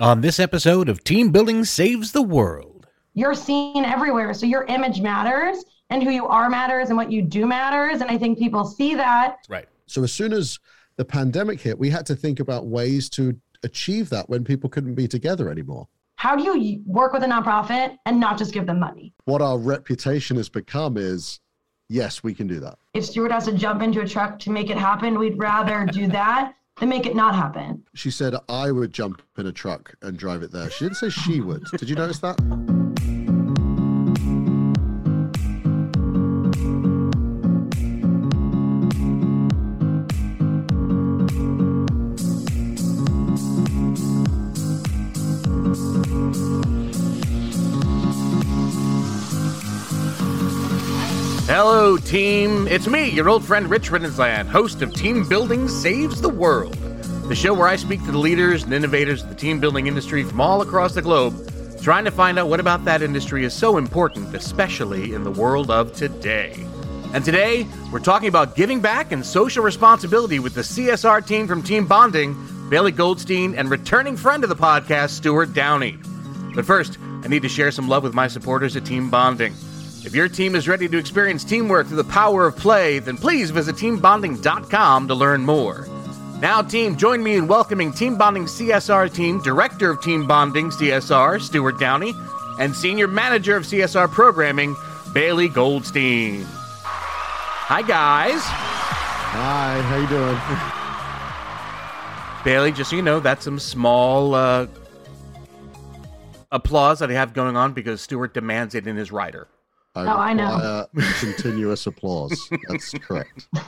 on this episode of Team Building Saves the World. You're seen everywhere, so your image matters, and who you are matters, and what you do matters. And I think people see that. Right. So as soon as the pandemic hit, we had to think about ways to achieve that when people couldn't be together anymore. How do you work with a nonprofit and not just give them money? What our reputation has become is yes, we can do that. If Stuart has to jump into a truck to make it happen, we'd rather do that make it not happen. She said I would jump in a truck and drive it there. She didn't say she would. Did you notice that? Hello, team. It's me, your old friend Rich Riddensland, host of Team Building Saves the World, the show where I speak to the leaders and innovators of the team building industry from all across the globe, trying to find out what about that industry is so important, especially in the world of today. And today, we're talking about giving back and social responsibility with the CSR team from Team Bonding, Bailey Goldstein, and returning friend of the podcast, Stuart Downey. But first, I need to share some love with my supporters at Team Bonding. If your team is ready to experience teamwork through the power of play, then please visit teambonding.com to learn more. Now, team, join me in welcoming Team Bonding CSR Team Director of Team Bonding CSR, Stuart Downey, and Senior Manager of CSR Programming, Bailey Goldstein. Hi, guys. Hi, how you doing? Bailey, just so you know, that's some small uh, applause that I have going on because Stuart demands it in his rider. I Oh, I know. require continuous applause. That's correct.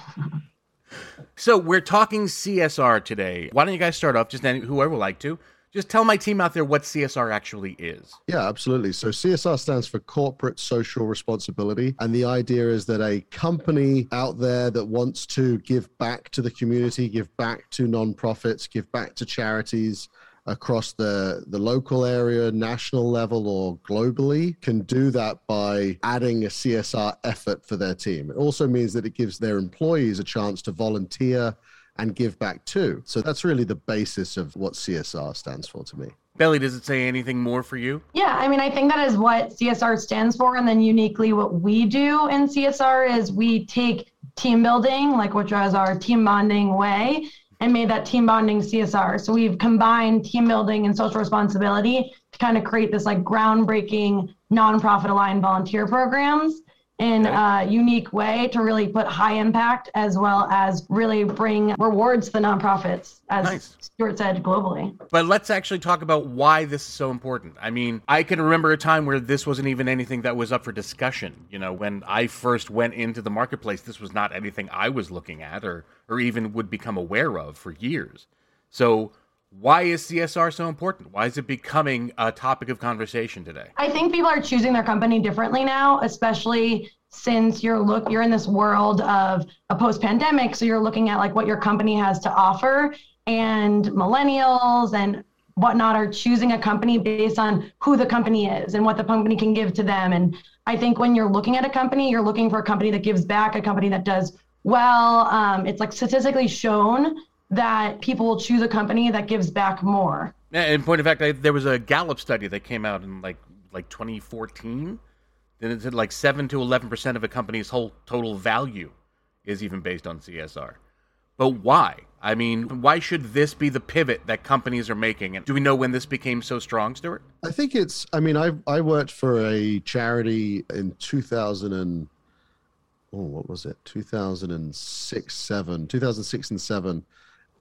So we're talking CSR today. Why don't you guys start off? Just any, whoever would like to. Just tell my team out there what CSR actually is. Yeah, absolutely. So CSR stands for corporate social responsibility. And the idea is that a company out there that wants to give back to the community, give back to nonprofits, give back to charities across the, the local area, national level, or globally can do that by adding a CSR effort for their team. It also means that it gives their employees a chance to volunteer and give back too. So that's really the basis of what CSR stands for to me. Bailey, does it say anything more for you? Yeah, I mean, I think that is what CSR stands for. And then uniquely, what we do in CSR is we take team building, like which was our team bonding way, and made that team bonding CSR. So we've combined team building and social responsibility to kind of create this like groundbreaking nonprofit aligned volunteer programs in a unique way to really put high impact as well as really bring rewards to the nonprofits, as Nice. Stuart said, globally. But let's actually talk about why this is so important. I mean, I can remember a time where this wasn't even anything that was up for discussion. You know, when I first went into the marketplace, this was not anything I was looking at or or even would become aware of for years. So, why is CSR so important? Why is it becoming a topic of conversation today? I think people are choosing their company differently now, especially since you're look you're in this world of a post-pandemic. So you're looking at like what your company has to offer, and millennials and whatnot are choosing a company based on who the company is and what the company can give to them. And I think when you're looking at a company, you're looking for a company that gives back, a company that does well. Um, it's like statistically shown that people will choose a company that gives back more. Yeah, In point of fact, I, there was a Gallup study that came out in like like 2014. Then it said like seven to 11 percent of a company's whole total value is even based on CSR. But why? I mean, why should this be the pivot that companies are making? And do we know when this became so strong, Stuart? I think it's. I mean, I I worked for a charity in 2000 and oh, what was it? 2006, seven, 2006 and seven,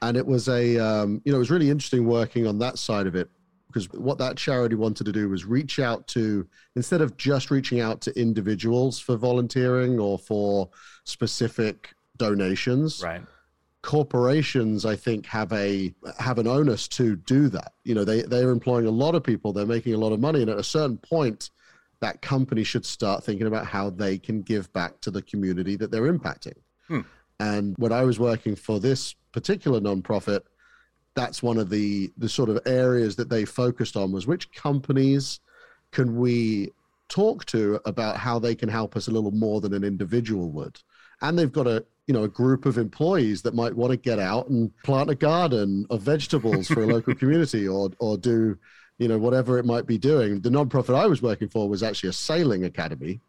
and it was a um, you know it was really interesting working on that side of it because what that charity wanted to do was reach out to instead of just reaching out to individuals for volunteering or for specific donations Right. corporations i think have a have an onus to do that you know they they're employing a lot of people they're making a lot of money and at a certain point that company should start thinking about how they can give back to the community that they're impacting Hmm. And when i was working for this particular nonprofit that's one of the the sort of areas that they focused on was which companies can we talk to about how they can help us a little more than an individual would and they've got a you know a group of employees that might want to get out and plant a garden of vegetables for a local community or or do you know whatever it might be doing the nonprofit i was working for was actually a sailing academy.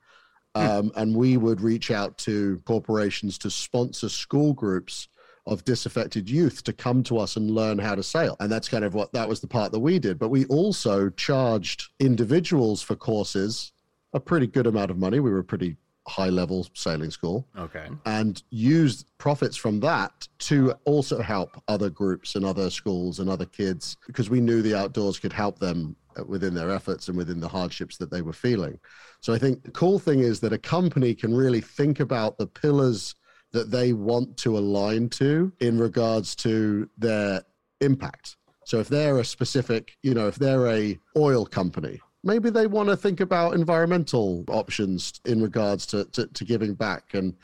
Um, and we would reach out to corporations to sponsor school groups of disaffected youth to come to us and learn how to sail. And that's kind of what that was the part that we did. But we also charged individuals for courses a pretty good amount of money. We were a pretty high level sailing school. Okay. And used profits from that to also help other groups and other schools and other kids because we knew the outdoors could help them Uh, within their efforts and within the hardships that they were feeling. So I think the cool thing is that a company can really think about the pillars that they want to align to in regards to their impact. So if they're a specific, you know, if they're a oil company, maybe they want to think about environmental options in regards to, to, to giving back and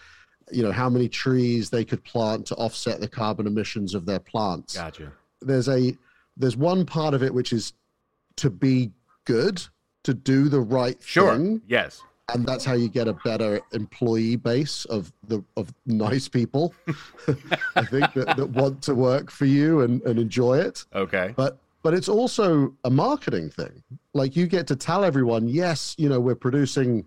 you know how many trees they could plant to offset the carbon emissions of their plants. Gotcha. There's a there's one part of it which is to be good, to do the right sure. thing. Yes and that's how you get a better employee base of the of nice people i think that, that want to work for you and, and enjoy it okay but but it's also a marketing thing like you get to tell everyone yes you know we're producing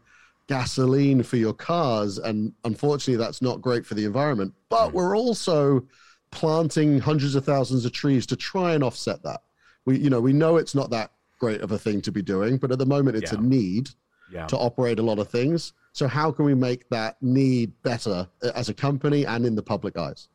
gasoline for your cars and unfortunately that's not great for the environment but mm. we're also planting hundreds of thousands of trees to try and offset that we you know we know it's not that great of a thing to be doing but at the moment it's yeah. a need yeah. to operate a lot of things. So how can we make that need better uh, as a company and in the public eyes?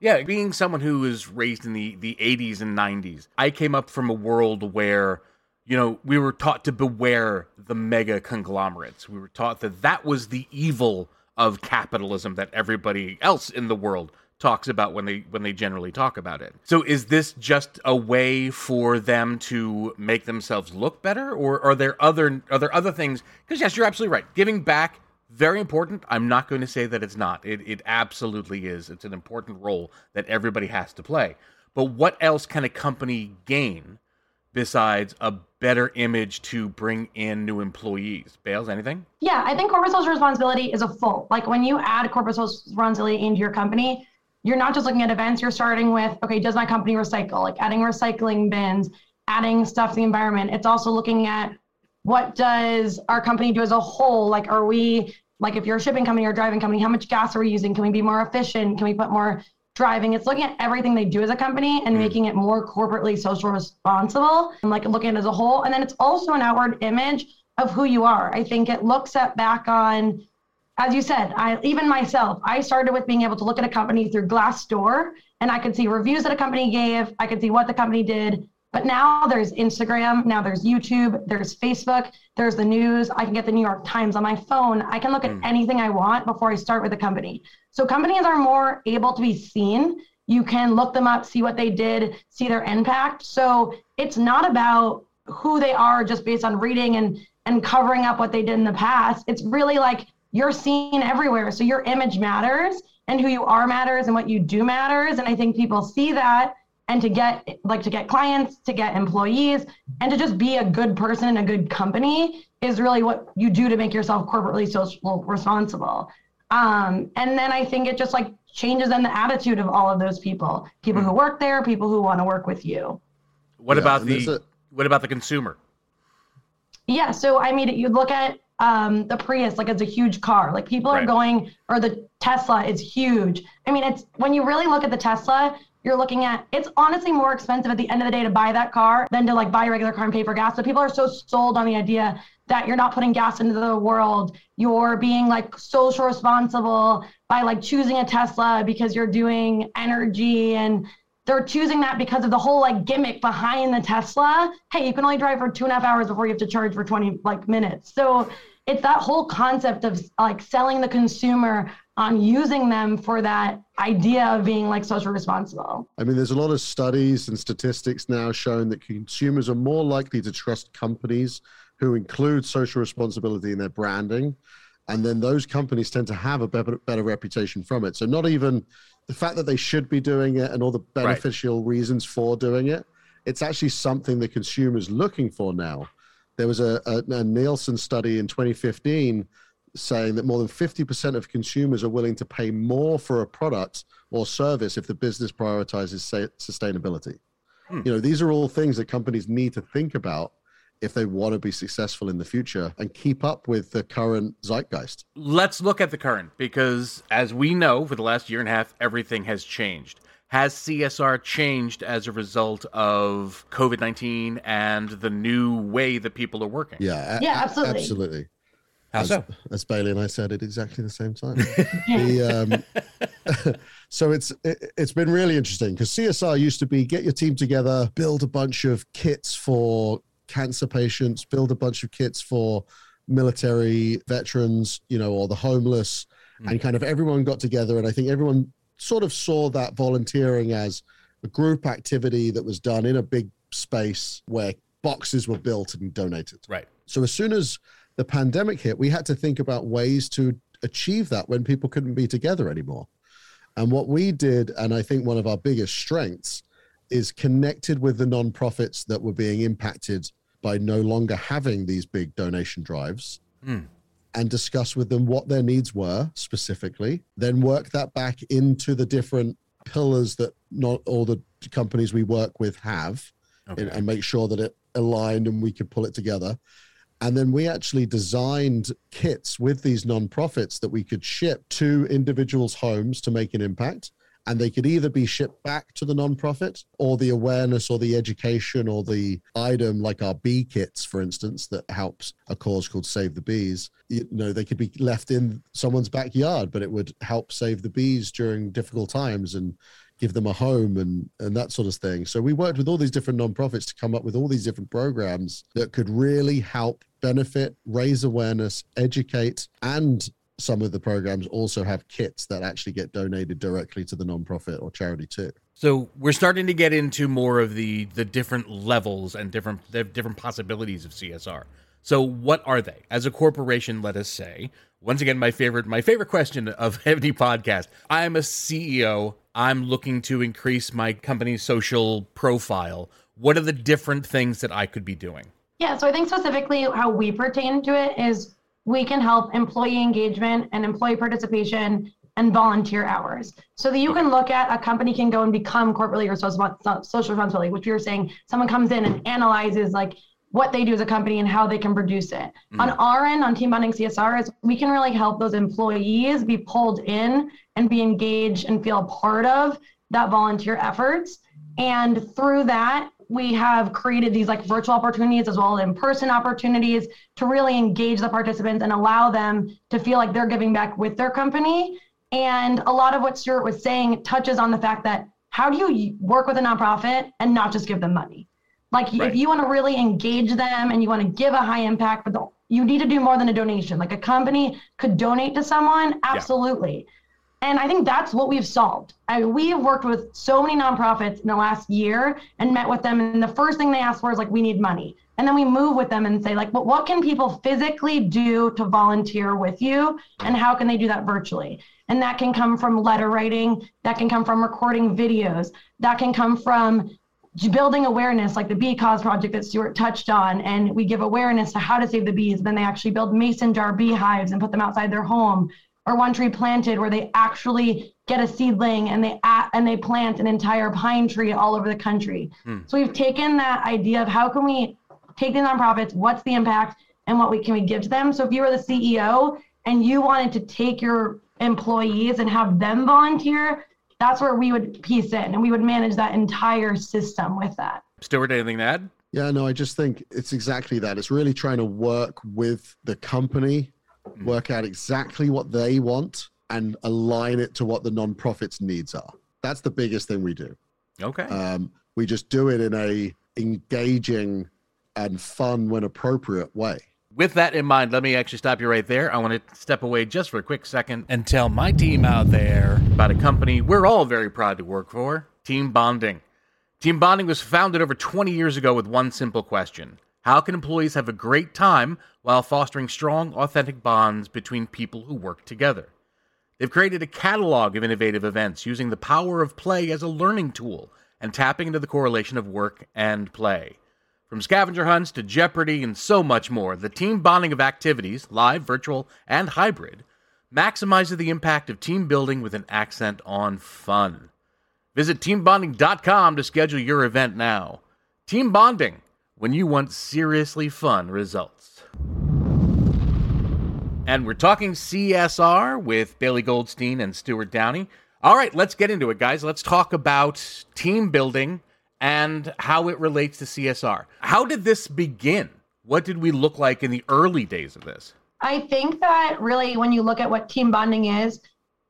Yeah, being someone who was raised in the, the 80s and 90s, I came up from a world where, you know, we were taught to beware the mega conglomerates. We were taught that that was the evil of capitalism that everybody else in the world talks about when they when they generally talk about it. So is this just a way for them to make themselves look better or are there other are there other things because yes you're absolutely right. Giving back very important. I'm not going to say that it's not. It it absolutely is. It's an important role that everybody has to play. But what else can a company gain besides a better image to bring in new employees? Bales, anything? Yeah, I think corporate social responsibility is a full. Like when you add corporate social responsibility into your company, you're not just looking at events, you're starting with, okay, does my company recycle? Like adding recycling bins, adding stuff to the environment. It's also looking at what does our company do as a whole? Like, are we, like, if you're a shipping company or a driving company, how much gas are we using? Can we be more efficient? Can we put more driving? It's looking at everything they do as a company and mm. making it more corporately social responsible and like looking at it as a whole. And then it's also an outward image of who you are. I think it looks at back on as you said, I even myself, I started with being able to look at a company through Glassdoor and I could see reviews that a company gave, I could see what the company did. But now there's Instagram, now there's YouTube, there's Facebook, there's the news. I can get the New York Times on my phone. I can look at mm. anything I want before I start with a company. So companies are more able to be seen. You can look them up, see what they did, see their impact. So it's not about who they are just based on reading and and covering up what they did in the past. It's really like you're seen everywhere. So your image matters and who you are matters and what you do matters. And I think people see that and to get like to get clients, to get employees, and to just be a good person in a good company is really what you do to make yourself corporately social responsible. Um, and then I think it just like changes in the attitude of all of those people, people who hmm. work there, people who want to work with you. What yeah, about the a- what about the consumer? Yeah, so I mean, you look at um, the Prius like it's a huge car. Like people right. are going, or the Tesla is huge. I mean, it's when you really look at the Tesla, you're looking at it's honestly more expensive at the end of the day to buy that car than to like buy a regular car and pay for gas. But people are so sold on the idea that you're not putting gas into the world. You're being like social responsible by like choosing a Tesla because you're doing energy and they're choosing that because of the whole like gimmick behind the Tesla. Hey, you can only drive for two and a half hours before you have to charge for 20 like minutes. So it's that whole concept of like selling the consumer on using them for that idea of being like social responsible. I mean, there's a lot of studies and statistics now showing that consumers are more likely to trust companies who include social responsibility in their branding. And then those companies tend to have a better, better reputation from it. So, not even the fact that they should be doing it and all the beneficial right. reasons for doing it, it's actually something the consumer's looking for now. There was a, a, a Nielsen study in 2015 saying that more than 50% of consumers are willing to pay more for a product or service if the business prioritizes sustainability. Hmm. You know, these are all things that companies need to think about if they want to be successful in the future and keep up with the current zeitgeist. Let's look at the current because, as we know, for the last year and a half, everything has changed. Has CSR changed as a result of COVID 19 and the new way that people are working? Yeah, yeah, absolutely. Absolutely. How as, so? As Bailey and I said at exactly the same time. the, um, so it's it, has been really interesting because CSR used to be get your team together, build a bunch of kits for cancer patients, build a bunch of kits for military veterans, you know, or the homeless, mm. and kind of everyone got together. And I think everyone sort of saw that volunteering as a group activity that was done in a big space where boxes were built and donated. Right. So as soon as the pandemic hit, we had to think about ways to achieve that when people couldn't be together anymore. And what we did, and I think one of our biggest strengths, is connected with the nonprofits that were being impacted by no longer having these big donation drives mm. and discuss with them what their needs were specifically, then work that back into the different pillars that not all the companies we work with have okay. and, and make sure that it aligned and we could pull it together. And then we actually designed kits with these nonprofits that we could ship to individuals' homes to make an impact and they could either be shipped back to the nonprofit or the awareness or the education or the item like our bee kits for instance that helps a cause called save the bees. You know they could be left in someone's backyard but it would help save the bees during difficult times and give them a home and and that sort of thing. So we worked with all these different nonprofits to come up with all these different programs that could really help benefit raise awareness educate and some of the programs also have kits that actually get donated directly to the nonprofit or charity too. So we're starting to get into more of the the different levels and different the different possibilities of CSR. So what are they? As a corporation, let us say, once again my favorite my favorite question of any podcast. I'm a CEO, I'm looking to increase my company's social profile. What are the different things that I could be doing? Yeah, so I think specifically how we pertain to it is we can help employee engagement and employee participation and volunteer hours. So that you can look at a company can go and become corporately or social responsibility, which we were saying someone comes in and analyzes like what they do as a company and how they can produce it. Mm. On our end, on team bonding CSR, is we can really help those employees be pulled in and be engaged and feel a part of that volunteer efforts. And through that, we have created these like virtual opportunities as well as in-person opportunities to really engage the participants and allow them to feel like they're giving back with their company. And a lot of what Stuart was saying touches on the fact that how do you work with a nonprofit and not just give them money? Like right. if you want to really engage them and you want to give a high impact, but you need to do more than a donation. Like a company could donate to someone, absolutely. Yeah. And I think that's what we've solved. I, we have worked with so many nonprofits in the last year and met with them. And the first thing they ask for is like, we need money. And then we move with them and say, like, well, what can people physically do to volunteer with you? And how can they do that virtually? And that can come from letter writing, that can come from recording videos, that can come from building awareness, like the Bee Cause project that Stuart touched on. And we give awareness to how to save the bees. Then they actually build mason jar beehives and put them outside their home or one tree planted where they actually get a seedling and they and they plant an entire pine tree all over the country. Hmm. So we've taken that idea of how can we take the nonprofits, what's the impact, and what we can we give to them. So if you were the CEO and you wanted to take your employees and have them volunteer, that's where we would piece in and we would manage that entire system with that. Stuart, anything to add? Yeah, no, I just think it's exactly that. It's really trying to work with the company Mm. work out exactly what they want and align it to what the nonprofit's needs are. That's the biggest thing we do. Okay. Um, we just do it in a engaging and fun when appropriate way. With that in mind, let me actually stop you right there. I want to step away just for a quick second and tell my team out there about a company we're all very proud to work for Team Bonding. Team Bonding was founded over 20 years ago with one simple question how can employees have a great time while fostering strong, authentic bonds between people who work together? They've created a catalog of innovative events using the power of play as a learning tool and tapping into the correlation of work and play. From scavenger hunts to Jeopardy and so much more, the team bonding of activities, live, virtual, and hybrid, maximizes the impact of team building with an accent on fun. Visit teambonding.com to schedule your event now. Team bonding, when you want seriously fun results. And we're talking CSR with Bailey Goldstein and Stuart Downey. All right, let's get into it, guys. Let's talk about team building and how it relates to CSR. How did this begin? What did we look like in the early days of this? I think that really, when you look at what team bonding is,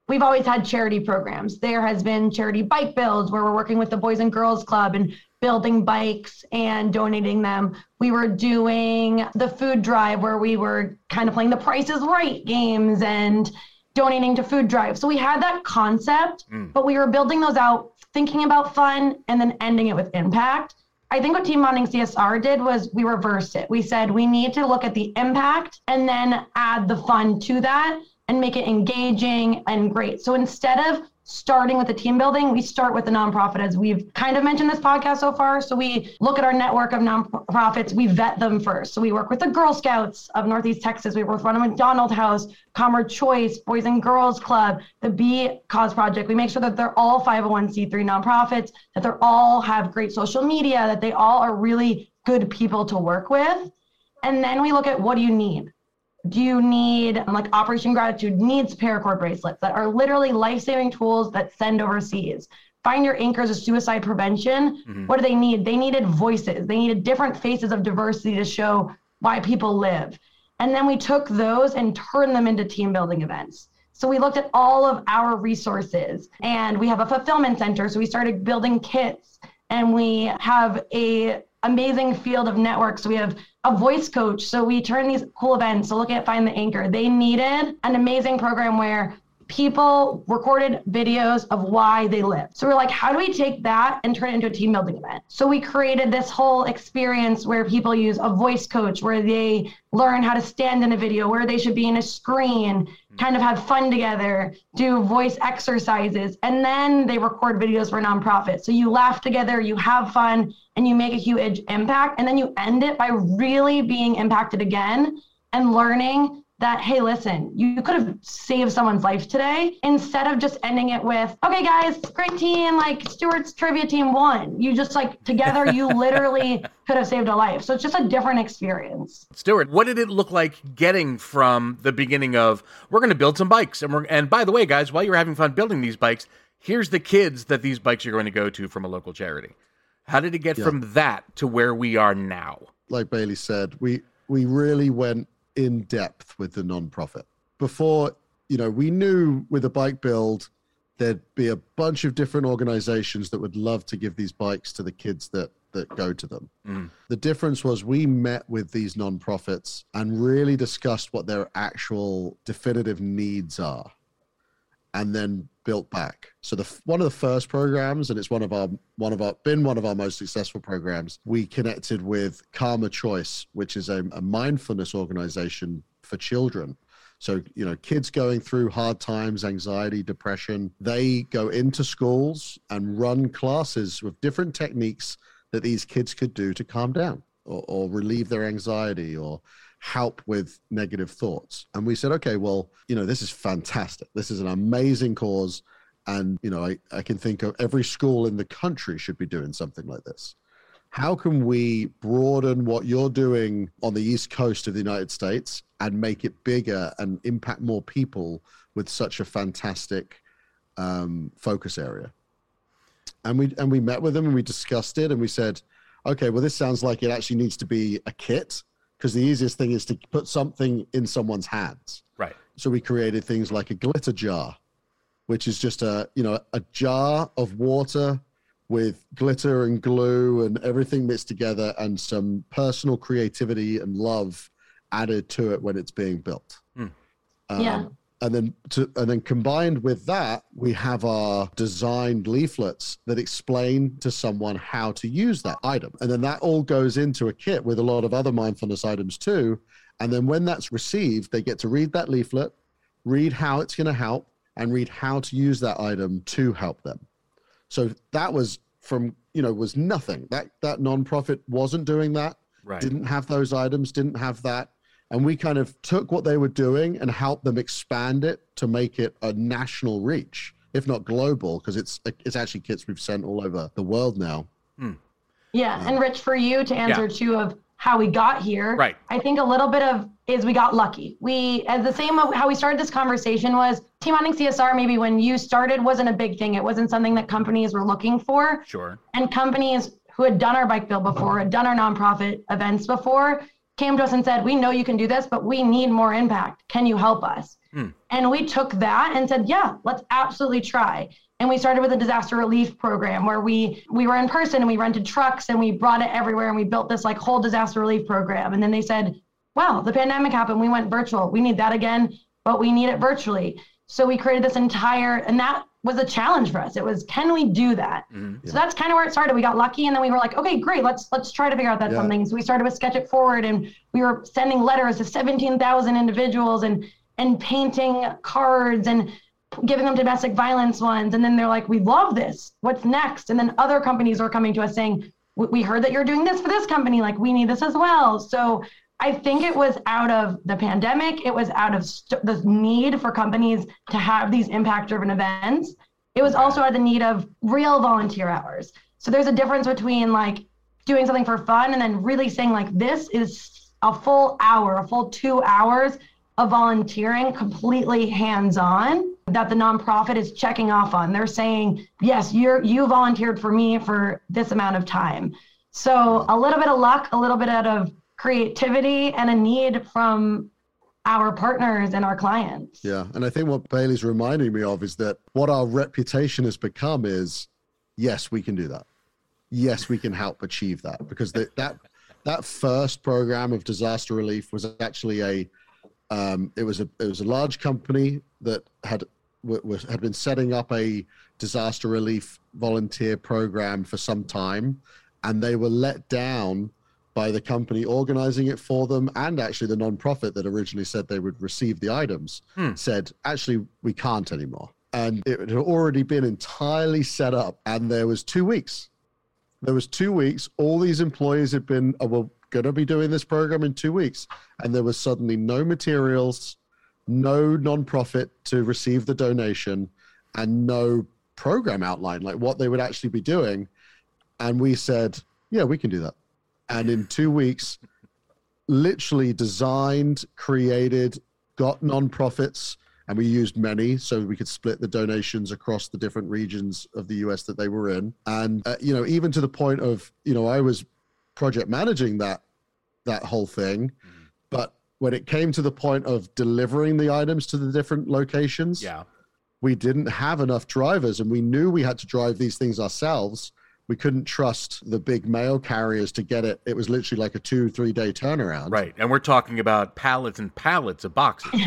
we've always had charity programs. There has been charity bike builds where we're working with the Boys and Girls Club and building bikes and donating them. We were doing the food drive where we were kind of playing the Price is Right games and donating to food drive. So we had that concept, mm. but we were building those out, thinking about fun and then ending it with impact. I think what Team Bonding CSR did was we reversed it. We said we need to look at the impact and then add the fun to that and make it engaging and great. So instead of starting with the team building, we start with the nonprofit as we've kind of mentioned this podcast so far. So we look at our network of nonprofits, we vet them first. So we work with the Girl Scouts of Northeast Texas, we work with Ronald McDonald House, Karma Choice, Boys and Girls Club, the Bee Cause Project. We make sure that they're all 501c3 nonprofits, that they're all have great social media, that they all are really good people to work with. And then we look at what do you need? Do you need like Operation Gratitude needs paracord bracelets that are literally life-saving tools that send overseas. Find your anchors of suicide prevention. Mm-hmm. What do they need? They needed voices. They needed different faces of diversity to show why people live. And then we took those and turned them into team building events. So we looked at all of our resources and we have a fulfillment center. So we started building kits and we have a amazing field of networks. We have a voice coach. So we turn these cool events. So look at Find the Anchor. They needed an amazing program where people recorded videos of why they live. So we're like, how do we take that and turn it into a team building event? So we created this whole experience where people use a voice coach, where they learn how to stand in a video, where they should be in a screen, kind of have fun together, do voice exercises, and then they record videos for nonprofits. So you laugh together, you have fun, and you make a huge impact. And then you end it by really being impacted again and learning that hey listen you could have saved someone's life today instead of just ending it with okay guys great team like stuart's trivia team won. You just like together you literally could have saved a life. So it's just a different experience. Stuart what did it look like getting from the beginning of we're going to build some bikes and we're and by the way guys while you're having fun building these bikes here's the kids that these bikes are going to go to from a local charity how did it get yeah. from that to where we are now like bailey said we we really went in depth with the nonprofit. Before, you know, we knew with a bike build, there'd be a bunch of different organizations that would love to give these bikes to the kids that that go to them. Mm. The difference was we met with these nonprofits and really discussed what their actual definitive needs are and then built back. So the one of the first programs, and it's one of our one of our been one of our most successful programs. We connected with Karma Choice, which is a, a mindfulness organization for children. So, you know, kids going through hard times, anxiety, depression, they go into schools and run classes with different techniques that these kids could do to calm down or, or relieve their anxiety or help with negative thoughts. And we said, okay, well, you know, this is fantastic. This is an amazing cause. And, you know, I, I can think of every school in the country should be doing something like this. How can we broaden what you're doing on the East Coast of the United States and make it bigger and impact more people with such a fantastic um, focus area? And we and we met with them and we discussed it and we said, okay, well, this sounds like it actually needs to be a kit because the easiest thing is to put something in someone's hands. Right. So we created things like a glitter jar, which is just a you know a jar of water with glitter and glue and everything mixed together and some personal creativity and love added to it when it's being built. Mm. Um, yeah and then to and then combined with that we have our designed leaflets that explain to someone how to use that item and then that all goes into a kit with a lot of other mindfulness items too and then when that's received they get to read that leaflet read how it's going to help and read how to use that item to help them so that was from you know was nothing. That that nonprofit wasn't doing that. Right. Didn't have those items. Didn't have that. And we kind of took what they were doing and helped them expand it to make it a national reach, if not global, because it's it's actually kits we've sent all over the world now. Hmm. Yeah, and Rich, for you to answer Yeah. too of how we got here, Right. I think a little bit of is we got lucky. We, as the same how we started this conversation was team bonding CSR. Maybe when you started wasn't a big thing. It wasn't something that companies were looking for, Sure. and companies who had done our bike bill before, had done our nonprofit events before, came to us and said, "We know you can do this, but we need more impact. Can you help us?" Hmm. And we took that and said, "Yeah, let's absolutely try." And we started with a disaster relief program where we we were in person and we rented trucks and we brought it everywhere and we built this like whole disaster relief program. And then they said, "Wow, the pandemic happened. We went virtual. We need that again, but we need it virtually." So we created this entire and that was a challenge for us. It was, can we do that? Mm-hmm. So that's kind of where it started. We got lucky and then we were like, okay, great, let's let's try to figure out that Yeah. something. So we started with Sketch It Forward and we were sending letters to 17,000 individuals and and painting cards and giving them domestic violence ones. And then they're like, we love this. What's next? And then other companies were coming to us saying, "We- we heard that you're doing this for this company. Like, we need this as well. So I think it was out of the pandemic. It was out of st- the need for companies to have these impact driven events. It was also out of the need of real volunteer hours. So there's a difference between like doing something for fun and then really saying, like, this is a full hour, a full two hours of volunteering completely hands-on that the nonprofit is checking off on. They're saying, yes, you're you volunteered for me for this amount of time. So a little bit of luck, a little bit out of creativity and a need from our partners and our clients. Yeah. And I think what Bailey's reminding me of is that what our reputation has become is yes, we can do that. Yes, we can help achieve that because the, that that first program of disaster relief was actually a um, it was a it was a large company that had w- was had been setting up a disaster relief volunteer program for some time, and they were let down by the company organizing it for them and actually the nonprofit that originally said they would receive the items Hmm. said actually we can't anymore. And it had already been entirely set up and there was two weeks. There was two weeks. All these employees had been oh, going to be doing this program in two weeks. And there was suddenly no materials no nonprofit to receive the donation and no program outline like what they would actually be doing. And we said yeah we can do that and in two weeks literally designed created got nonprofits and we used many so we could split the donations across the different regions of the us that they were in. And uh, you know even to the point of you know i was project managing that that whole thing. But when it came to the point of delivering the items to the different locations Yeah. we didn't have enough drivers and we knew we had to drive these things ourselves we couldn't trust the big mail carriers to get it it was literally like a two three day turnaround Right. And we're talking about pallets and pallets of boxes.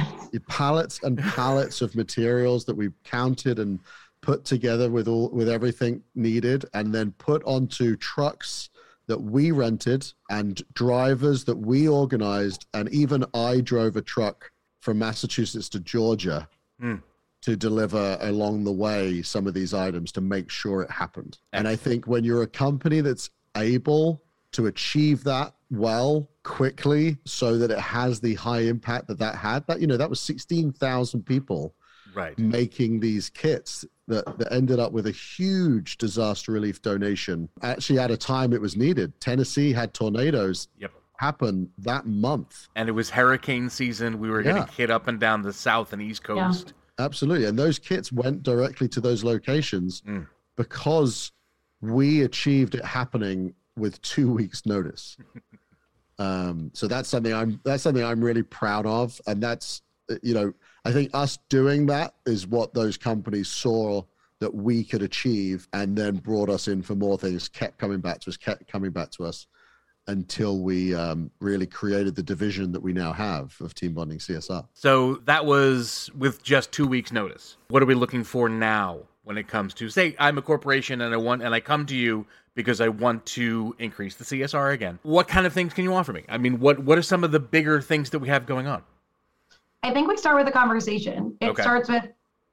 pallets and pallets of materials that we counted and put together with all with everything needed and then put onto trucks that we rented and drivers that we organized and even I drove a truck from Massachusetts to Georgia Hmm. To deliver along the way some of these items to make sure it happened. And I think when you're a company that's able to achieve that well quickly so that it has the high impact that that had that you know that was 16,000 people Right. making these kits that, that ended up with a huge disaster relief donation actually at a time it was needed tennessee had tornadoes Yep. happen that month And it was hurricane season. We were getting hit up and down the south and east Yeah. coast. Absolutely. And those kits went directly to those locations Mm. because we achieved it happening with two weeks notice. Um, so that's something i'm that's something i'm really proud of. And that's you know i think us doing that is what those companies saw that we could achieve and then brought us in for more things. Kept coming back to us kept coming back to us until we um, really created the division that we now have of team bonding csr So that was with just two weeks' notice. What are we looking for now when it comes to say I'm a corporation and I want and I come to you because I want to increase the CSR again? What kind of things can you offer me? I mean, what what are some of the bigger things that we have going on? I think we start with a conversation. It Okay. starts with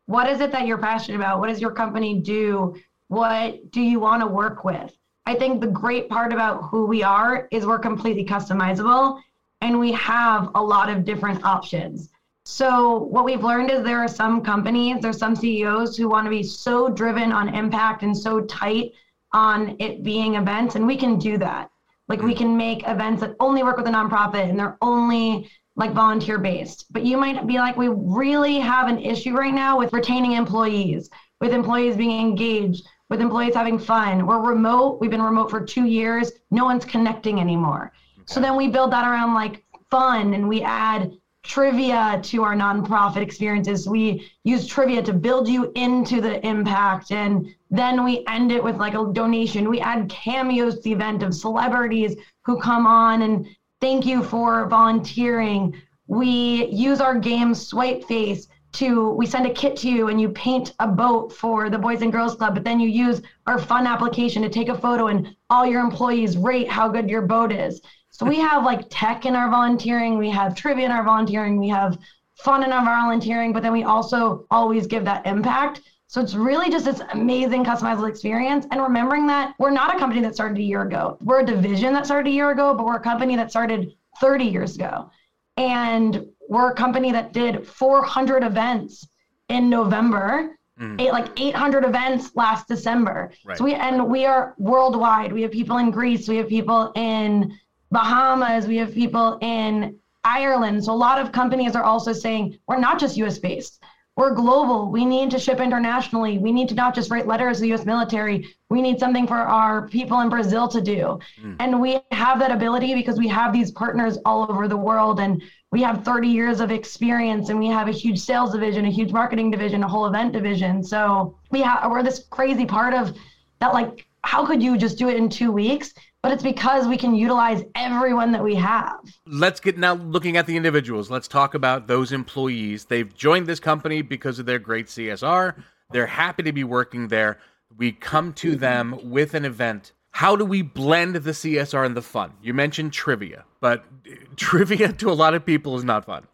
what is it that you're passionate about? What does your company do? What do you want to work with? I think the great part about who we are is we're completely customizable and we have a lot of different options. So what we've learned is there are some companies, there's some CEOs who want to be so driven on impact and so tight on it being events, and we can do that. Like we mm. can make events that only work with a nonprofit and they're only like volunteer based. But you might be like, we really have an issue right now with retaining employees, with employees being engaged, with employees having fun. We're remote. We've been remote for two years. No one's connecting anymore. Okay. So then we build that around like fun and we add trivia to our nonprofit experiences. We use trivia to build you into the impact. And then we end it with like a donation. We add cameos to the event of celebrities who come on and thank you for volunteering. We use our game Swipe Face to, we send a kit to you and you paint a boat for the Boys and Girls Club, but then you use our fun application to take a photo and all your employees rate how good your boat is. So we have like tech in our volunteering, we have trivia in our volunteering, we have fun in our volunteering, but then we also always give that impact. So it's really just this amazing customizable experience. And remembering that we're not a company that started a year ago. We're a division that started a year ago, but we're a company that started 30 years ago. And we're a company that did 400 events in November. Mm. Eight, like 800 events last December. Right. So we and we are worldwide. We have people in Greece. We have people in Bahamas, we have people in Ireland. So a lot of companies are also saying we're not just US based. We're global. We need to ship internationally. We need to not just write letters to the US military. We need something for our people in Brazil to do. Mm. And we have that ability because we have these partners all over the world and we have 30 years of experience and we have a huge sales division, a huge marketing division, a whole event division. So we have we're this crazy part of that like how could you just do it in 2 weeks? But it's because we can utilize everyone that we have. Let's get now looking at the individuals. Let's talk about those employees. They've joined this company because of their great CSR. They're happy to be working there. We come to them with an event. How do we blend the CSR and the fun? You mentioned trivia, but trivia to a lot of people is not fun.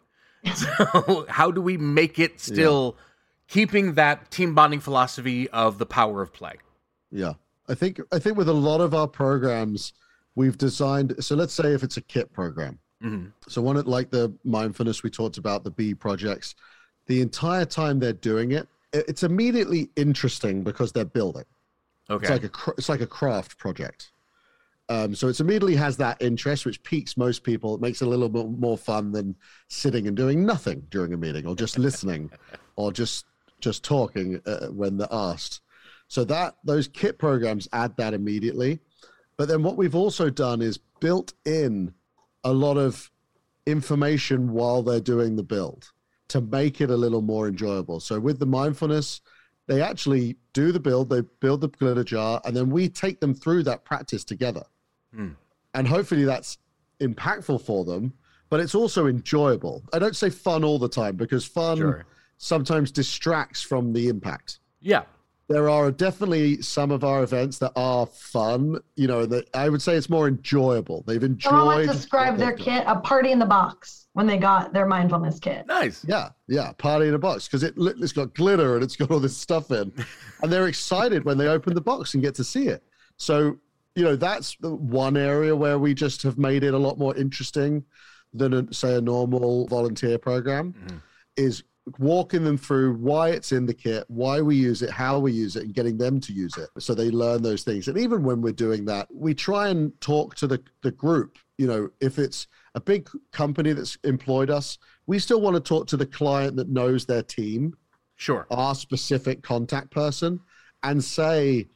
So, how do we make it still yeah. keeping that team bonding philosophy of the power of play? Yeah. I think I think with a lot of our programs, we've designed. So let's say if it's a kit program. Mm-hmm. So one like the mindfulness we talked about, the B projects, the entire time they're doing it, it's immediately interesting because they're building. Okay. It's like a it's like a craft project. Um, so it immediately has that interest, which piques most people. It makes it a little bit more fun than sitting and doing nothing during a meeting, or just listening, or just just talking uh, when they're asked. So that those kit programs add that immediately. But then what we've also done is built in a lot of information while they're doing the build to make it a little more enjoyable. So with the mindfulness, they actually do the build, they build the glitter jar, and then we take them through that practice together. Mm. And hopefully that's impactful for them, but it's also enjoyable. I don't say fun all the time because fun sure. sometimes distracts from the impact. Yeah there are definitely some of our events that are fun. You know, that I would say it's more enjoyable. They've enjoyed. Someone describe their kit a party in the box when they got their mindfulness kit. Nice. Yeah, yeah, party in a box because it it's got glitter and it's got all this stuff in, and they're excited when they open the box and get to see it. So you know that's the one area where we just have made it a lot more interesting than a, say a normal volunteer program. Mm-hmm. Is walking them through why it's in the kit, why we use it, how we use it, and getting them to use it so they learn those things. And even when we're doing that, we try and talk to the, the group. You know, if it's a big company that's employed us, we still want to talk to the client that knows their team, sure, our specific contact person, and say,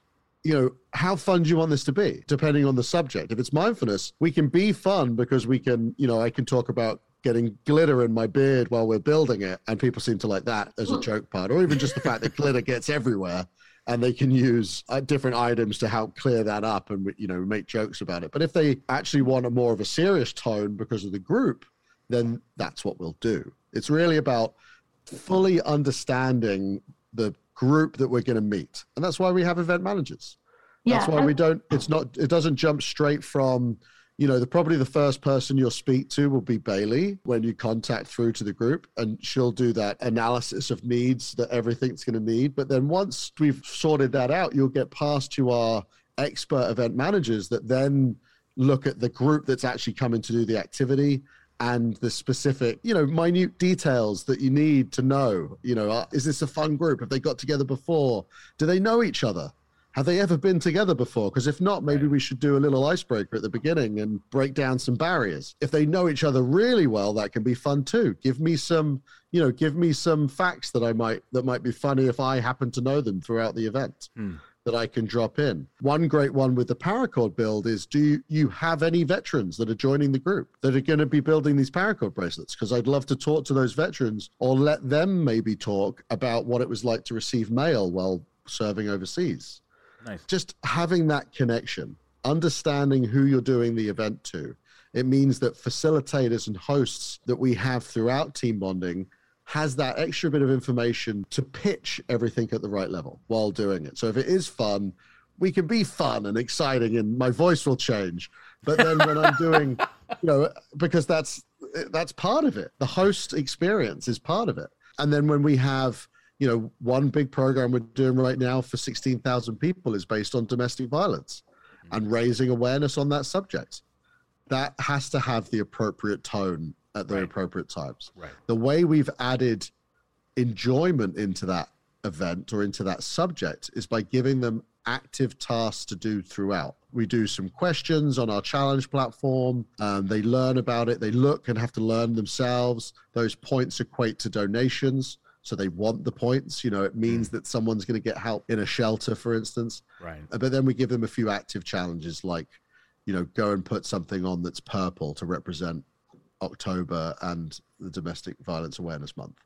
you know, how fun do you want this to be? Depending on the subject. If it's mindfulness, we can be fun because we can, you know, I can talk about getting glitter in my beard while we're building it, and people seem to like that as a joke part, or even just the fact that glitter gets everywhere, and they can use uh, different items to help clear that up, and you know make jokes about it. But if they actually want a more of a serious tone because of the group, then that's what we'll do. It's really about fully understanding the group that we're going to meet, and that's why we have event managers. That's yeah. why we don't. It's not. It doesn't jump straight from you know, the probably the first person you'll speak to will be Bailey when you contact through to the group, and she'll do that analysis of needs that everything's going to need. But then once we've sorted that out, you'll get passed to our expert event managers that then look at the group that's actually coming to do the activity and the specific, you know, minute details that you need to know. You know, uh, is this a fun group? Have they got together before? Do they know each other? Have they ever been together before? Because if not, maybe we should do a little icebreaker at the beginning and break down some barriers. If they know each other really well, that can be fun too. Give me some, you know, give me some facts that I might that might be funny if I happen to know them throughout the event. Hmm that I can drop in. One great one with the paracord build is do you, you have any veterans that are joining the group that are going to be building these paracord bracelets? Because I'd love to talk to those veterans or let them maybe talk about what it was like to receive mail while serving overseas. Nice. Just having that connection, understanding who you're doing the event to. It means that facilitators and hosts that we have throughout team bonding has that extra bit of information to pitch everything at the right level while doing it. So if it is fun, we can be fun and exciting and my voice will change. But then when I'm doing, you know, because that's that's part of it. The host experience is part of it. And then when we have, you know, one big program we're doing right now for 16,000 people is based on domestic violence and raising awareness on that subject. That has to have the appropriate tone at the right. appropriate times. Right. The way we've added enjoyment into that event or into that subject is by giving them active tasks to do throughout. We do some questions on our challenge platform. Um, they learn about it. They look and have to learn themselves. Those points equate to donations. So they want the points. You know, it means mm. that someone's going to get help in a shelter, for instance. Right. Uh, but then we give them a few active challenges like, you know, go and put something on that's purple to represent October and the Domestic Violence Awareness Month.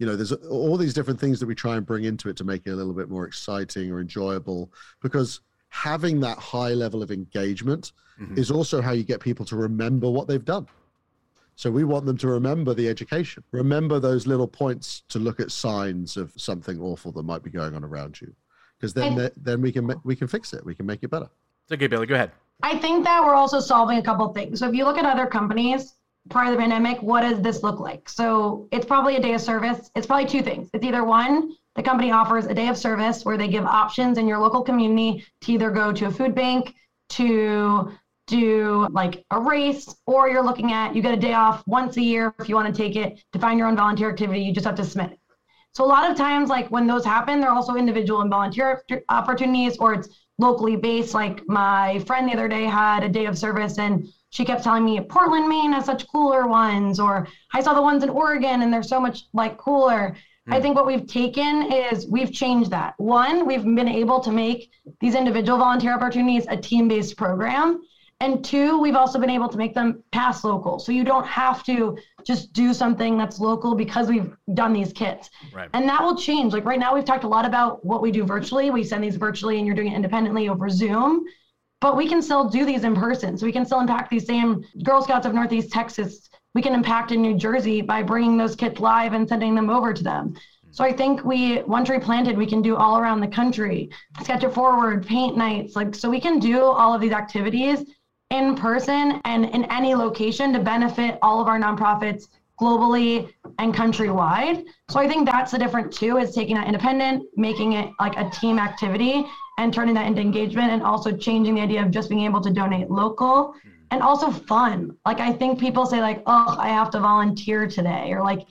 You know, there's all these different things that we try and bring into it to make it a little bit more exciting or enjoyable because having that high level of engagement mm-hmm. is also how you get people to remember what they've done. So we want them to remember the education, remember those little points to look at signs of something awful that might be going on around you, because then I, then we can we can fix it, we can make it better. It's okay, Billy. Go ahead. I think that we're also solving a couple things. So if you look at other companies, prior to the pandemic, what does this look like? So it's probably a day of service. It's probably two things. It's either one, the company offers a day of service where they give options in your local community to either go to a food bank, to do like a race, or you're looking at you get a day off once a year if you want to take it to find your own volunteer activity. You just have to submit it. So a lot of times, like when those happen, they're also individual and volunteer opportunities, or it's locally based. Like my friend the other day had a day of service and she kept telling me Portland, Maine has such cooler ones, or I saw the ones in Oregon and they're so much like cooler. Mm. I think what we've taken is we've changed that. One, we've been able to make these individual volunteer opportunities a team based program. And two, we've also been able to make them pass local. So you don't have to just do something that's local because we've done these kits. Right. And that will change. Like right now, we've talked a lot about what we do virtually. We send these virtually and you're doing it independently over Zoom but we can still do these in person. So we can still impact these same Girl Scouts of Northeast Texas. We can impact in New Jersey by bringing those kits live and sending them over to them. So I think we, One Tree Planted, we can do all around the country. Sketch It Forward, paint nights, like so we can do all of these activities in person and in any location to benefit all of our nonprofits globally and countrywide. So I think that's the difference too, is taking that independent, making it like a team activity and turning that into engagement and also changing the idea of just being able to donate local hmm. and also fun. Like I think people say like, oh, I have to volunteer today or like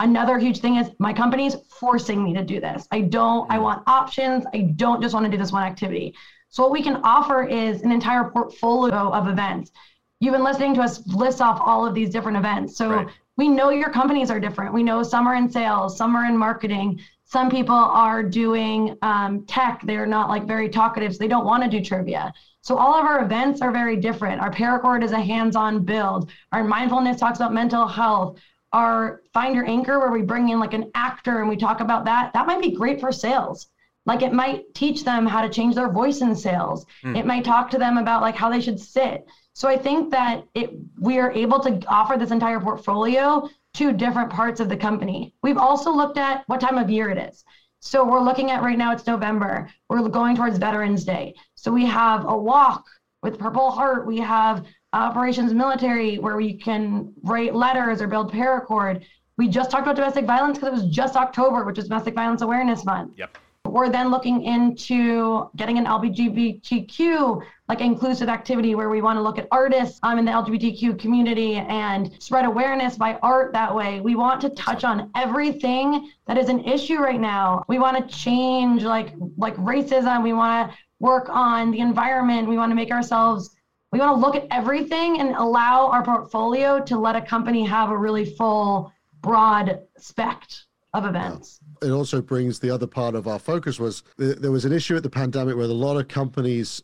another huge thing is my company's forcing me to do this. I don't, I hmm. want options. I don't just want to do this one activity. So what we can offer is an entire portfolio of events. You've been listening to us list off all of these different events. So right. we know your companies are different. We know some are in sales, some are in marketing, some people are doing um, tech they're not like very talkative so they don't want to do trivia so all of our events are very different our paracord is a hands-on build our mindfulness talks about mental health our find your anchor where we bring in like an actor and we talk about that that might be great for sales like it might teach them how to change their voice in sales mm. it might talk to them about like how they should sit so i think that it we are able to offer this entire portfolio to different parts of the company. We've also looked at what time of year it is. So we're looking at right now, it's November. We're going towards Veterans Day. So we have a walk with Purple Heart. We have operations military where we can write letters or build paracord. We just talked about domestic violence because it was just October, which is Domestic Violence Awareness Month. Yep. We're then looking into getting an LGBTQ like inclusive activity where we want to look at artists um, in the LGBTQ community and spread awareness by art that way. We want to touch on everything that is an issue right now. We want to change like like racism. We want to work on the environment. We want to make ourselves we want to look at everything and allow our portfolio to let a company have a really full broad spect of events. It also brings the other part of our focus was there was an issue at the pandemic where a lot of companies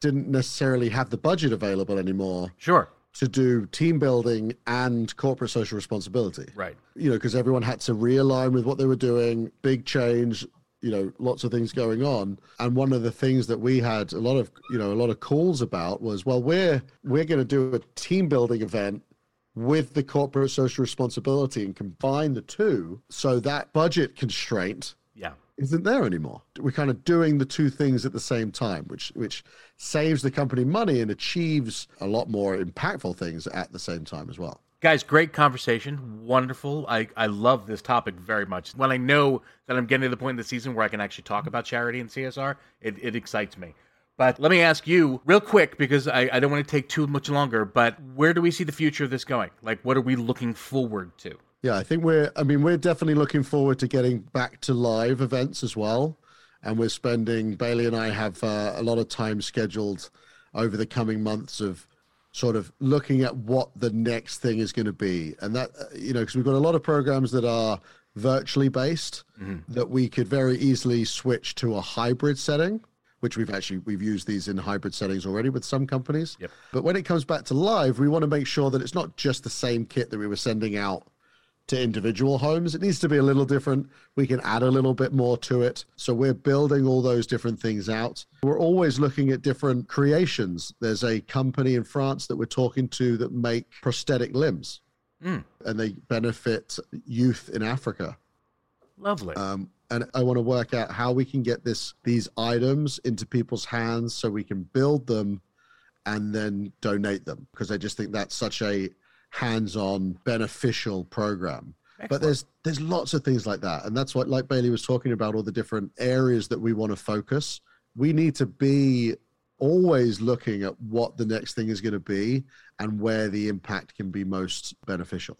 didn't necessarily have the budget available anymore. Sure. To do team building and corporate social responsibility. Right. You know, because everyone had to realign with what they were doing, big change, you know, lots of things going on. And one of the things that we had a lot of, you know, a lot of calls about was, well, we're we're going to do a team building event with the corporate social responsibility and combine the two so that budget constraint yeah. isn't there anymore. We're kind of doing the two things at the same time which which saves the company money and achieves a lot more impactful things at the same time as well. Guys great conversation. Wonderful. I i love this topic very much. When i know that i'm getting to the point in the season where i can actually talk about charity and csr it, it excites me but let me ask you real quick because I, I don't want to take too much longer. But where do we see the future of this going? Like, what are we looking forward to? Yeah, I think we're, I mean, we're definitely looking forward to getting back to live events as well. And we're spending, Bailey and I have uh, a lot of time scheduled over the coming months of sort of looking at what the next thing is going to be. And that, uh, you know, because we've got a lot of programs that are virtually based mm-hmm. that we could very easily switch to a hybrid setting which we've actually we've used these in hybrid settings already with some companies. Yep. But when it comes back to live, we want to make sure that it's not just the same kit that we were sending out to individual homes. It needs to be a little different. We can add a little bit more to it. So we're building all those different things out. We're always looking at different creations. There's a company in France that we're talking to that make prosthetic limbs. Mm. And they benefit youth in Africa. Lovely. Um, and I want to work out how we can get this these items into people's hands so we can build them and then donate them because I just think that's such a hands-on beneficial program. Excellent. But there's there's lots of things like that and that's what like Bailey was talking about all the different areas that we want to focus. We need to be always looking at what the next thing is going to be and where the impact can be most beneficial.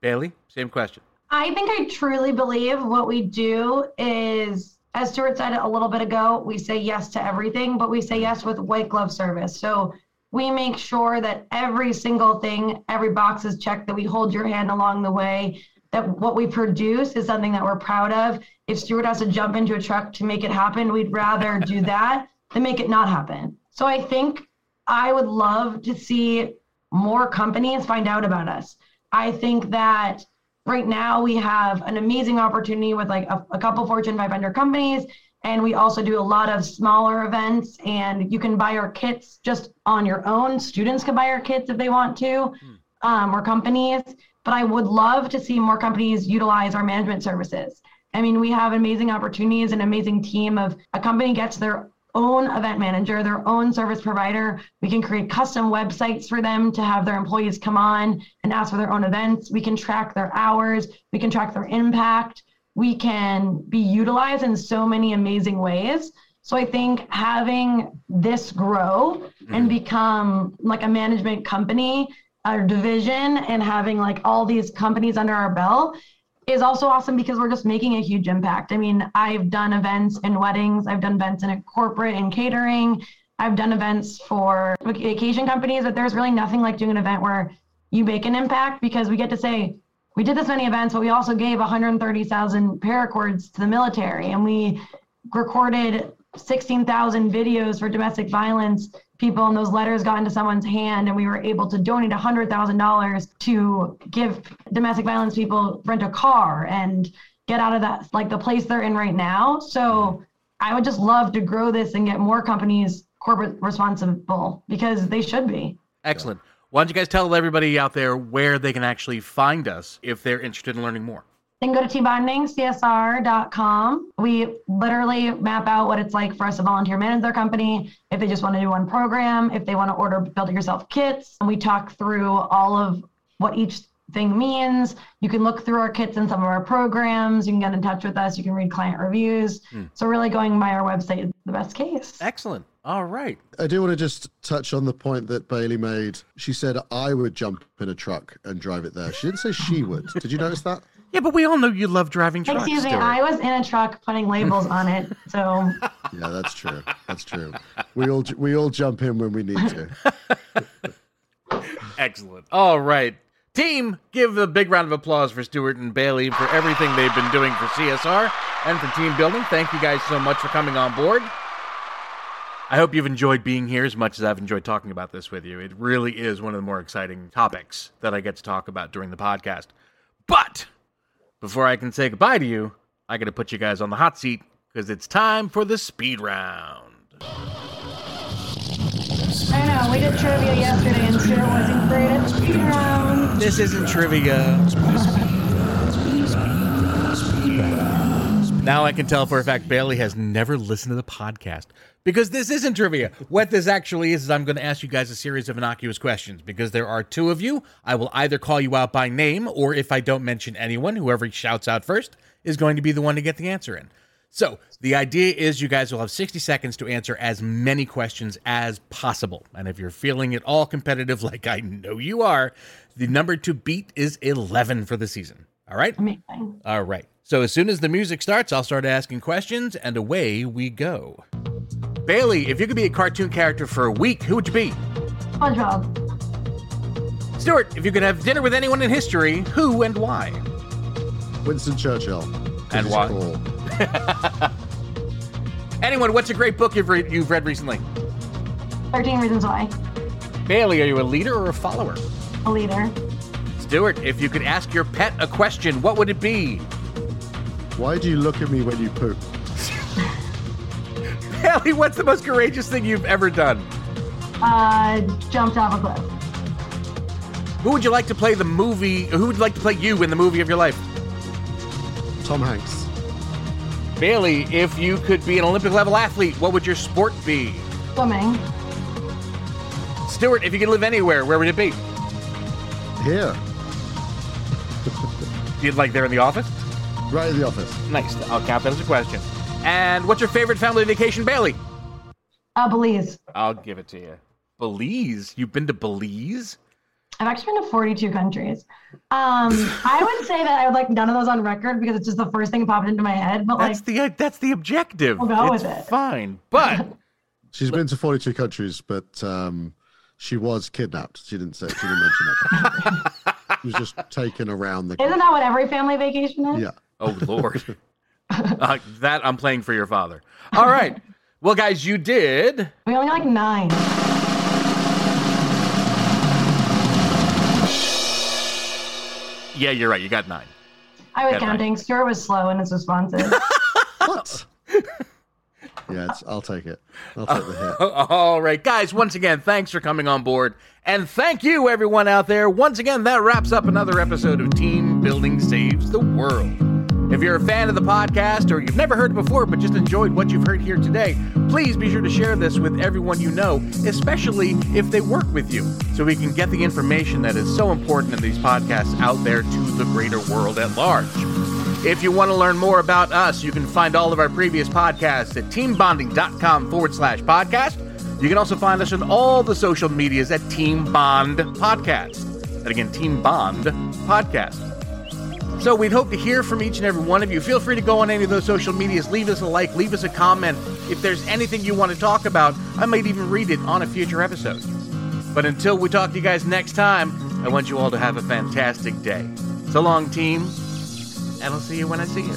Bailey, same question. I think I truly believe what we do is, as Stuart said a little bit ago, we say yes to everything, but we say yes with white glove service. So we make sure that every single thing, every box is checked, that we hold your hand along the way, that what we produce is something that we're proud of. If Stuart has to jump into a truck to make it happen, we'd rather do that than make it not happen. So I think I would love to see more companies find out about us. I think that right now we have an amazing opportunity with like a, a, couple Fortune 500 companies. And we also do a lot of smaller events, and you can buy our kits just on your own. Students can buy our kits if they want to, hmm. um, or companies. But I would love to see more companies utilize our management services. I mean, we have amazing opportunities, an amazing team of a company gets their own event manager, their own service provider. We can create custom websites for them to have their employees come on and ask for their own events. We can track their hours, we can track their impact. We can be utilized in so many amazing ways. So I think having this grow and mm-hmm. become like a management company, a division, and having like all these companies under our belt is also awesome because we're just making a huge impact. I mean, I've done events in weddings, I've done events in corporate and catering, I've done events for vacation companies, but there's really nothing like doing an event where you make an impact because we get to say, we did this many events, but we also gave 130,000 paracords to the military and we recorded 16,000 videos for domestic violence people and those letters got into someone's hand and we were able to donate $100,000 to give domestic violence people rent a car and get out of that like the place they're in right now. So I would just love to grow this and get more companies corporate responsible because they should be. Excellent. Why don't you guys tell everybody out there where they can actually find us if they're interested in learning more? Then go to teambondingcsr.com. We literally map out what it's like for us to volunteer manage their company. If they just want to do one program, if they want to order build it yourself kits, and we talk through all of what each thing means. You can look through our kits and some of our programs. You can get in touch with us. You can read client reviews. Hmm. So really going by our website is the best case. Excellent. All right. I do want to just touch on the point that Bailey made. She said I would jump in a truck and drive it there. She didn't say she would. Did you notice that? Yeah, but we all know you love driving trucks. Excuse me, Stuart. I was in a truck putting labels on it. So Yeah, that's true. That's true. We all we all jump in when we need to. Excellent. All right. Team, give a big round of applause for Stuart and Bailey for everything they've been doing for CSR and for team building. Thank you guys so much for coming on board. I hope you've enjoyed being here as much as I've enjoyed talking about this with you. It really is one of the more exciting topics that I get to talk about during the podcast. But before I can say goodbye to you, I got to put you guys on the hot seat because it's time for the speed round. I know we did trivia yesterday and Stuart wasn't great at speed round. This isn't trivia. Now I can tell for a fact Bailey has never listened to the podcast because this isn't trivia. What this actually is is I'm going to ask you guys a series of innocuous questions because there are two of you. I will either call you out by name or if I don't mention anyone, whoever shouts out first is going to be the one to get the answer in. So the idea is you guys will have 60 seconds to answer as many questions as possible. And if you're feeling it all competitive, like I know you are, the number to beat is 11 for the season. All right? Amazing. All right. So as soon as the music starts, I'll start asking questions, and away we go. Bailey, if you could be a cartoon character for a week, who would you be? SpongeBob. Stuart, if you could have dinner with anyone in history, who and why? Winston Churchill. And why? cool. Anyone, what's a great book you've read, you've read recently? 13 Reasons Why. Bailey, are you a leader or a follower? A leader. Stuart, if you could ask your pet a question, what would it be? Why do you look at me when you poop? Bailey, what's the most courageous thing you've ever done? Uh, jumped off a cliff. Who would you like to play the movie? Who would like to play you in the movie of your life? Tom Hanks. Bailey, if you could be an Olympic level athlete, what would your sport be? Swimming. Stuart, if you could live anywhere, where would it be? Here. You'd like there in the office? Right in the office. Nice. I'll count that as a question. And what's your favorite family vacation, Bailey? Uh, Belize. I'll give it to you. Belize? You've been to Belize? I've actually been to 42 countries. Um, I would say that I would like none of those on record because it's just the first thing that popped into my head. But like, That's the uh, that's the objective. We'll go it's with it. fine. But She's been to 42 countries, but um, she was kidnapped. She didn't say. She didn't mention that. she was just taken around the. isn't that what every family vacation is? Yeah. Oh lord. uh, that I'm playing for your father. All right. Well, guys, you did. We only like nine. Yeah, you're right. You got nine. I was Got nine. counting. Stuart was slow in his responses. What? yeah, it's, I'll take it. I'll take the hit. All right, guys, once again, thanks for coming on board. And thank you, everyone out there. Once again, that wraps up another episode of Team Building Saves the World. If you're a fan of the podcast or you've never heard it before but just enjoyed what you've heard here today, please be sure to share this with everyone you know, especially if they work with you, so we can get the information that is so important in these podcasts out there to the greater world at large. If you want to learn more about us, you can find all of our previous podcasts at teambonding.com forward slash podcast. You can also find us on all the social medias at Team Bond Podcast. And again, Team Bond Podcast. So we'd hope to hear from each and every one of you. Feel free to go on any of those social medias, leave us a like, leave us a comment. If there's anything you want to talk about, I might even read it on a future episode. But until we talk to you guys next time, I want you all to have a fantastic day. So long, team, and I'll see you when I see you.